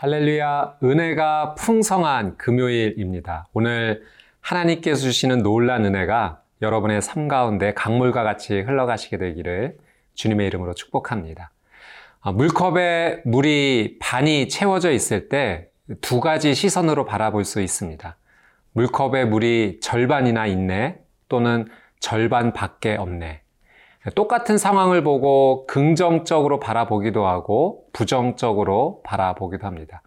할렐루야, 은혜가 풍성한 금요일입니다. 오늘 하나님께서 주시는 놀란 은혜가 여러분의 삶 가운데 강물과 같이 흘러가시게 되기를 주님의 이름으로 축복합니다. 아, 물컵에 물이 반이 채워져 있을 때 두 가지 시선으로 바라볼 수 있습니다. 물컵에 물이 절반이나 있네 또는 절반 밖에 없네. 똑같은 상황을 보고 긍정적으로 바라보기도 하고 부정적으로 바라보기도 합니다.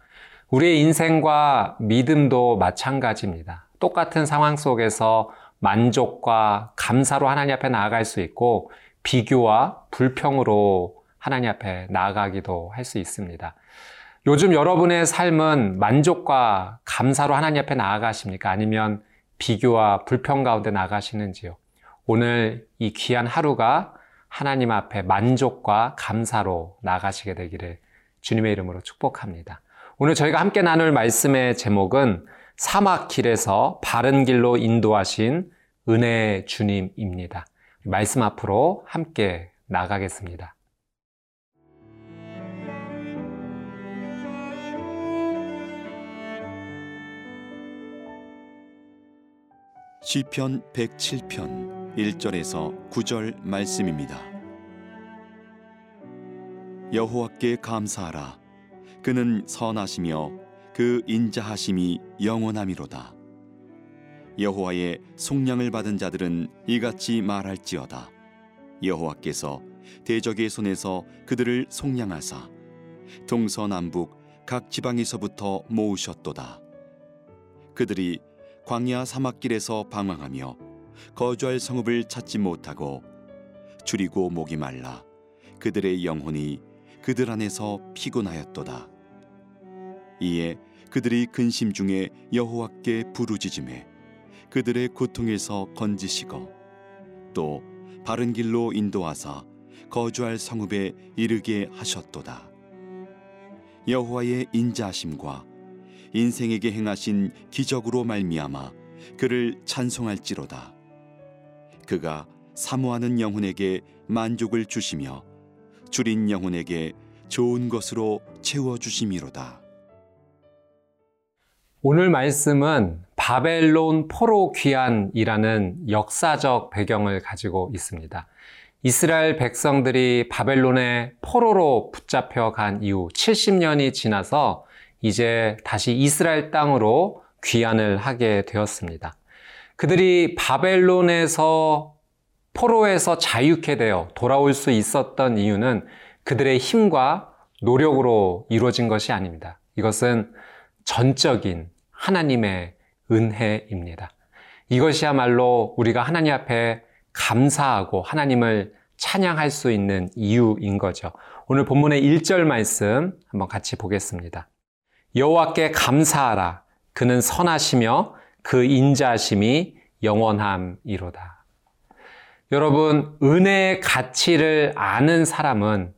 우리의 인생과 믿음도 마찬가지입니다. 똑같은 상황 속에서 만족과 감사로 하나님 앞에 나아갈 수 있고 비교와 불평으로 하나님 앞에 나아가기도 할 수 있습니다. 요즘 여러분의 삶은 만족과 감사로 하나님 앞에 나아가십니까? 아니면 비교와 불평 가운데 나가시는지요? 오늘 이 귀한 하루가 하나님 앞에 만족과 감사로 나가시게 되기를 주님의 이름으로 축복합니다. 오늘 저희가 함께 나눌 말씀의 제목은 사막 길에서 바른 길로 인도하신 은혜의 주님입니다. 말씀 앞으로 함께 나가겠습니다. 시편 107편 1절에서 9절 말씀입니다. 여호와께 감사하라 그는 선하시며 그 인자하심이 영원함이로다. 여호와의 속량을 받은 자들은 이같이 말할지어다. 여호와께서 대적의 손에서 그들을 속량하사 동서남북 각 지방에서부터 모으셨도다. 그들이 광야 사막길에서 방황하며 거주할 성읍을 찾지 못하고 줄이고 목이 말라 그들의 영혼이 그들 안에서 피곤하였도다. 이에 그들이 근심 중에 여호와께 부르짖음에 그들의 고통에서 건지시고 또 바른 길로 인도하사 거주할 성읍에 이르게 하셨도다. 여호와의 인자하심과 인생에게 행하신 기적으로 말미암아 그를 찬송할지로다. 그가 사모하는 영혼에게 만족을 주시며 줄인 영혼에게 좋은 것으로 채워 주심이로다. 오늘 말씀은 바벨론 포로 귀환이라는 역사적 배경을 가지고 있습니다. 이스라엘 백성들이 바벨론의 포로로 붙잡혀 간 이후 70년이 지나서 이제 다시 이스라엘 땅으로 귀환을 하게 되었습니다. 그들이 바벨론에서 포로에서 자유케 되어 돌아올 수 있었던 이유는 그들의 힘과 노력으로 이루어진 것이 아닙니다. 이것은 전적인 하나님의 은혜입니다. 이것이야말로 우리가 하나님 앞에 감사하고 하나님을 찬양할 수 있는 이유인 거죠. 오늘 본문의 1절 말씀 한번 같이 보겠습니다. 여호와께 감사하라. 그는 선하시며 그 인자심이 영원함이로다. 여러분, 은혜의 가치를 아는 사람은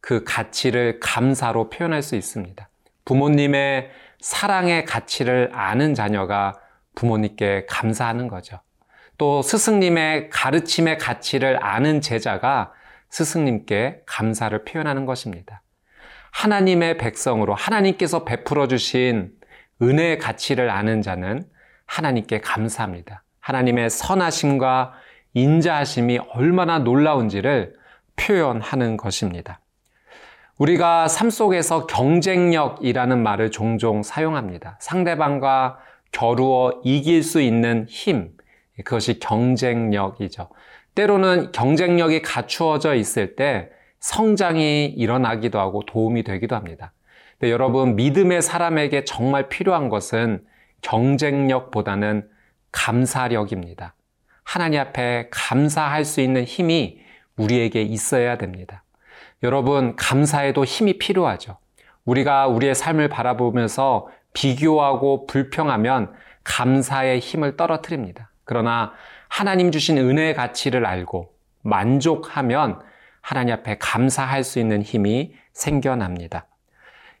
그 가치를 감사로 표현할 수 있습니다. 부모님의 사랑의 가치를 아는 자녀가 부모님께 감사하는 거죠. 또 스승님의 가르침의 가치를 아는 제자가 스승님께 감사를 표현하는 것입니다. 하나님의 백성으로 하나님께서 베풀어 주신 은혜의 가치를 아는 자는 하나님께 감사합니다. 하나님의 선하심과 인자하심이 얼마나 놀라운지를 표현하는 것입니다. 우리가 삶 속에서 경쟁력이라는 말을 종종 사용합니다. 상대방과 겨루어 이길 수 있는 힘, 그것이 경쟁력이죠. 때로는 경쟁력이 갖추어져 있을 때 성장이 일어나기도 하고 도움이 되기도 합니다. 여러분, 믿음의 사람에게 정말 필요한 것은 경쟁력보다는 감사력입니다. 하나님 앞에 감사할 수 있는 힘이 우리에게 있어야 됩니다. 여러분, 감사에도 힘이 필요하죠. 우리가 우리의 삶을 바라보면서 비교하고 불평하면 감사의 힘을 떨어뜨립니다. 그러나 하나님 주신 은혜의 가치를 알고 만족하면 하나님 앞에 감사할 수 있는 힘이 생겨납니다.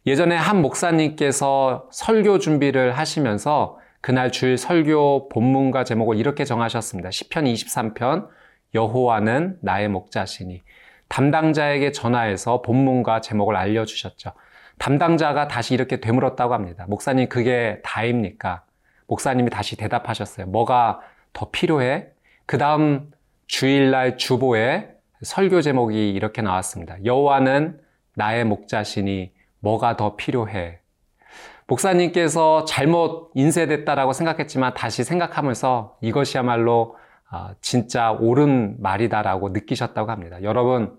예전에 한 목사님께서 설교 준비를 하시면서 그날 주일 설교 본문과 제목을 이렇게 정하셨습니다. 10편 23편 여호와는 나의 목자시니 담당자에게 전화해서 본문과 제목을 알려주셨죠. 담당자가 다시 이렇게 되물었다고 합니다. 목사님, 그게 다입니까? 목사님이 다시 대답하셨어요. 뭐가 더 필요해? 그 다음 주일날 주보에 설교 제목이 이렇게 나왔습니다. 여호와는 나의 목자시니 뭐가 더 필요해? 목사님께서 잘못 인쇄됐다라고 생각했지만 다시 생각하면서 이것이야말로 아, 진짜 옳은 말이다라고 느끼셨다고 합니다. 여러분,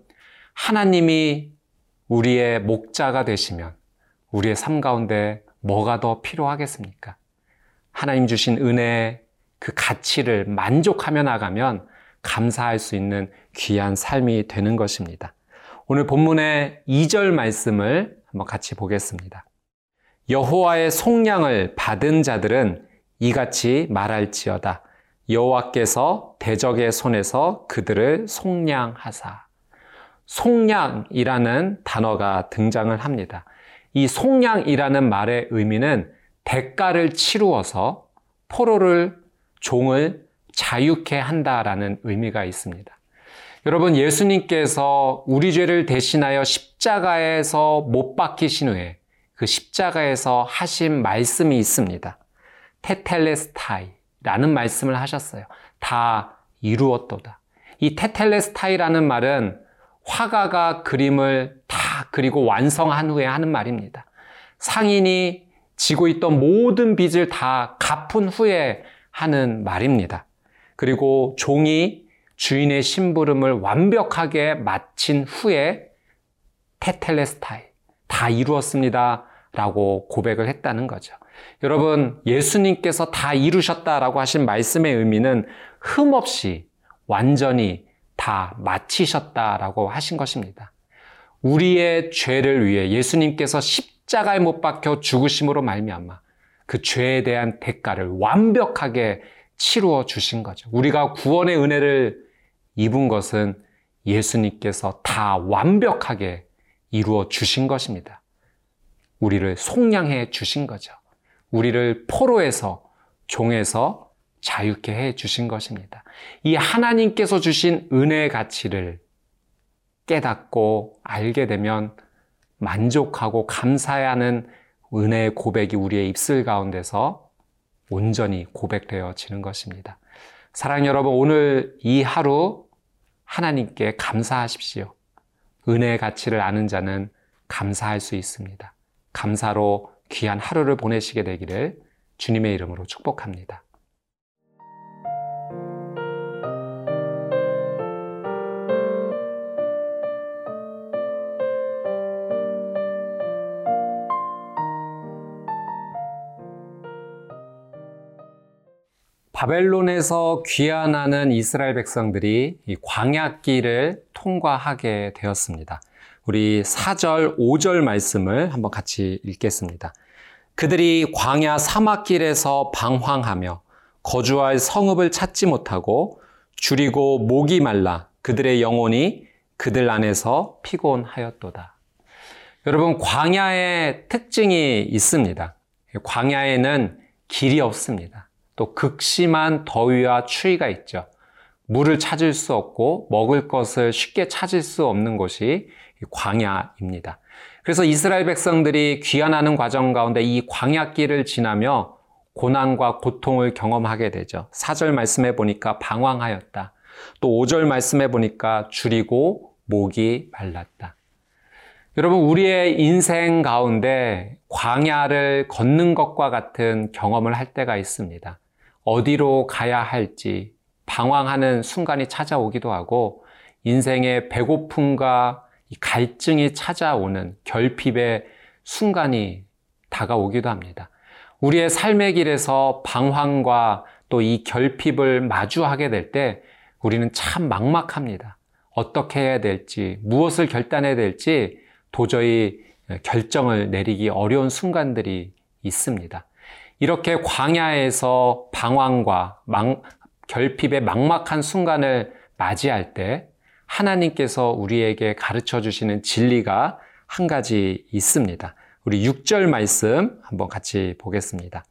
하나님이 우리의 목자가 되시면 우리의 삶 가운데 뭐가 더 필요하겠습니까? 하나님 주신 은혜의 그 가치를 만족하며 나가면 감사할 수 있는 귀한 삶이 되는 것입니다. 오늘 본문의 2절 말씀을 한번 같이 보겠습니다. 여호와의 속량을 받은 자들은 이같이 말할지어다. 여호와께서 대적의 손에서 그들을 속량하사. 속량이라는 단어가 등장을 합니다. 이 속량이라는 말의 의미는 대가를 치루어서 포로를 종을 자유케 한다라는 의미가 있습니다. 여러분 예수님께서 우리 죄를 대신하여 십자가에서 못 박히신 후에 그 십자가에서 하신 말씀이 있습니다. 테텔레스타이라는 말씀을 하셨어요. 다 이루었도다. 이 테텔레스타이라는 말은 화가가 그림을 다 그리고 완성한 후에 하는 말입니다. 상인이 지고 있던 모든 빚을 다 갚은 후에 하는 말입니다. 그리고 종이 주인의 심부름을 완벽하게 마친 후에 테텔레스타이 다 이루었습니다. 라고 고백을 했다는 거죠. 여러분, 예수님께서 다 이루셨다라고 하신 말씀의 의미는 흠없이 완전히 다 마치셨다라고 하신 것입니다. 우리의 죄를 위해 예수님께서 십자가에 못 박혀 죽으심으로 말미암아 그 죄에 대한 대가를 완벽하게 치루어 주신 거죠. 우리가 구원의 은혜를 입은 것은 예수님께서 다 완벽하게 이루어 주신 것입니다. 우리를 속량해 주신 거죠. 우리를 포로에서 종에서 자유케 해 주신 것입니다. 이 하나님께서 주신 은혜의 가치를 깨닫고 알게 되면 만족하고 감사하는 은혜의 고백이 우리의 입술 가운데서 온전히 고백되어지는 것입니다. 사랑 여러분, 오늘 이 하루 하나님께 감사하십시오. 은혜의 가치를 아는 자는 감사할 수 있습니다. 감사로 귀한 하루를 보내시게 되기를 주님의 이름으로 축복합니다. 바벨론에서 귀환하는 이스라엘 백성들이 광야길을 통과하게 되었습니다. 우리 4절, 5절 말씀을 한번 같이 읽겠습니다. 그들이 광야 사막길에서 방황하며 거주할 성읍을 찾지 못하고 줄이고 목이 말라 그들의 영혼이 그들 안에서 피곤하였도다. 여러분, 광야의 특징이 있습니다. 광야에는 길이 없습니다. 또 극심한 더위와 추위가 있죠. 물을 찾을 수 없고 먹을 것을 쉽게 찾을 수 없는 곳이 광야입니다. 그래서 이스라엘 백성들이 귀환하는 과정 가운데 이 광야길을 지나며 고난과 고통을 경험하게 되죠. 4절 말씀해 보니까 방황하였다. 또 5절 말씀해 보니까 줄이고 목이 말랐다. 여러분, 우리의 인생 가운데 광야를 걷는 것과 같은 경험을 할 때가 있습니다. 어디로 가야 할지 방황하는 순간이 찾아오기도 하고 인생의 배고픔과 갈증이 찾아오는 결핍의 순간이 다가오기도 합니다. 우리의 삶의 길에서 방황과 또 이 결핍을 마주하게 될 때 우리는 참 막막합니다. 어떻게 해야 될지, 무엇을 결단해야 될지 도저히 결정을 내리기 어려운 순간들이 있습니다. 이렇게 광야에서 방황과 망, 결핍의 막막한 순간을 맞이할 때 하나님께서 우리에게 가르쳐 주시는 진리가 한 가지 있습니다. 우리 6절 말씀 한번 같이 보겠습니다.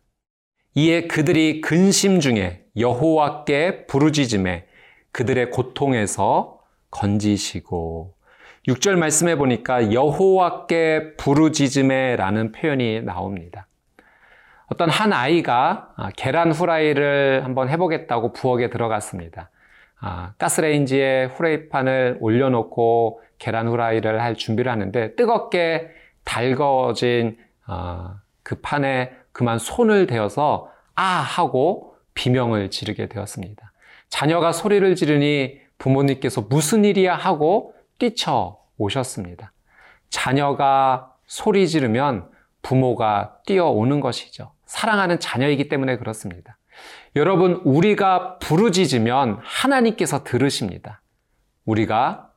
이에 그들이 근심 중에 여호와께 부르짖음에 그들의 고통에서 건지시고 6절 말씀해 보니까 여호와께 부르짖음에라는 표현이 나옵니다. 어떤 한 아이가 아, 계란 후라이를 한번 해보겠다고 부엌에 들어갔습니다. 아, 가스레인지에 후라이판을 올려놓고 계란 후라이를 할 준비를 하는데 뜨겁게 달궈진 어, 그 판에 그만 손을 대어서 아 하고 비명을 지르게 되었습니다. 자녀가 소리를 지르니 부모님께서 무슨 일이야 하고 뛰쳐 오셨습니다. 자녀가 소리 지르면 부모가 뛰어오는 것이죠. 사랑하는 자녀이기 때문에 그렇습니다. 여러분, 우리가 부르짖으면 하나님께서 들으십니다. 우리가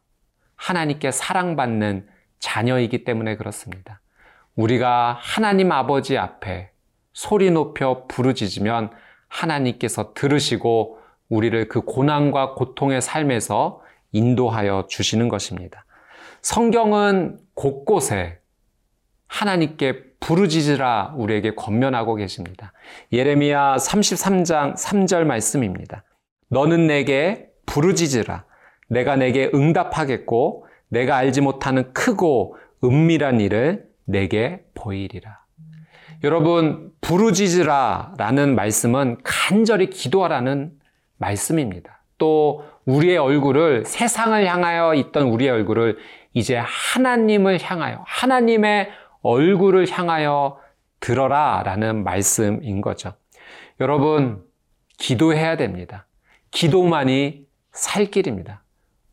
하나님께 사랑받는 자녀이기 때문에 그렇습니다. 우리가 하나님 아버지 앞에 소리 높여 부르짖으면 하나님께서 들으시고 우리를 그 고난과 고통의 삶에서 인도하여 주시는 것입니다. 성경은 곳곳에 하나님께 부르짖으라 우리에게 권면하고 계십니다. 예레미야 33장 3절 말씀입니다. 너는 내게 부르짖으라. 내가 내게 응답하겠고 내가 알지 못하는 크고 은밀한 일을 내게 보이리라. 여러분, 부르짖으라 라는 말씀은 간절히 기도하라는 말씀입니다. 또 우리의 얼굴을 세상을 향하여 있던 우리의 얼굴을 이제 하나님을 향하여 하나님의 얼굴을 향하여 들어라 라는 말씀인 거죠. 여러분, 기도해야 됩니다. 기도만이 살 길입니다.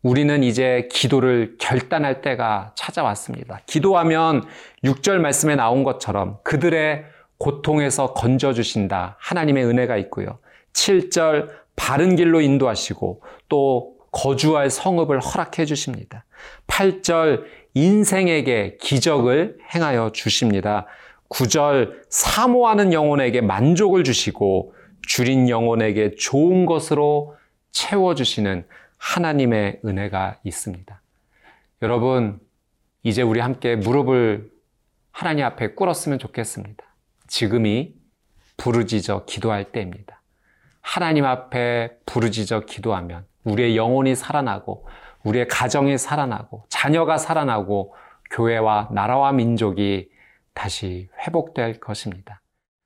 우리는 이제 기도를 결단할 때가 찾아왔습니다. 기도하면 6절 말씀에 나온 것처럼 그들의 고통에서 건져주신다. 하나님의 은혜가 있고요. 7절 바른 길로 인도하시고 또 거주할 성읍을 허락해 주십니다. 8절 인생에게 기적을 행하여 주십니다. 9절 사모하는 영혼에게 만족을 주시고 줄인 영혼에게 좋은 것으로 채워 주시는 하나님의 은혜가 있습니다. 여러분, 이제 우리 함께 무릎을 하나님 앞에 꿇었으면 좋겠습니다. 지금이 부르짖어 기도할 때입니다. 하나님 앞에 부르짖어 기도하면 우리의 영혼이 살아나고 우리의 가정이 살아나고 자녀가 살아나고 교회와 나라와 민족이 다시 회복될 것입니다.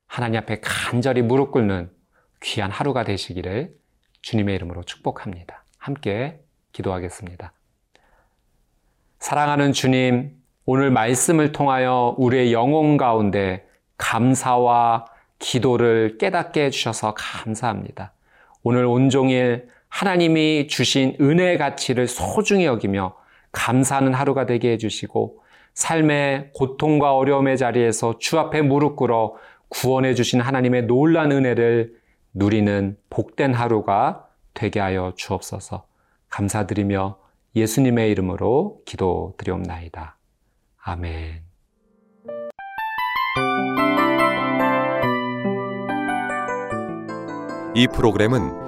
하나님 앞에 간절히 무릎 꿇는 귀한 하루가 되시기를 주님의 이름으로 축복합니다. 함께 기도하겠습니다. 사랑하는 주님, 오늘 말씀을 통하여 우리의 영혼 가운데 감사와 기도를 깨닫게 해주셔서 감사합니다. 오늘 온종일 하나님이 주신 은혜의 가치를 소중히 여기며 감사하는 하루가 되게 해주시고 삶의 고통과 어려움의 자리에서 주 앞에 무릎 꿇어 구원해 주신 하나님의 놀란 은혜를 누리는 복된 하루가 되게 하여 주옵소서 감사드리며 예수님의 이름으로 기도드리옵나이다. 아멘. 이 프로그램은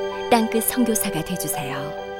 땅끝 선교사가 되주세요.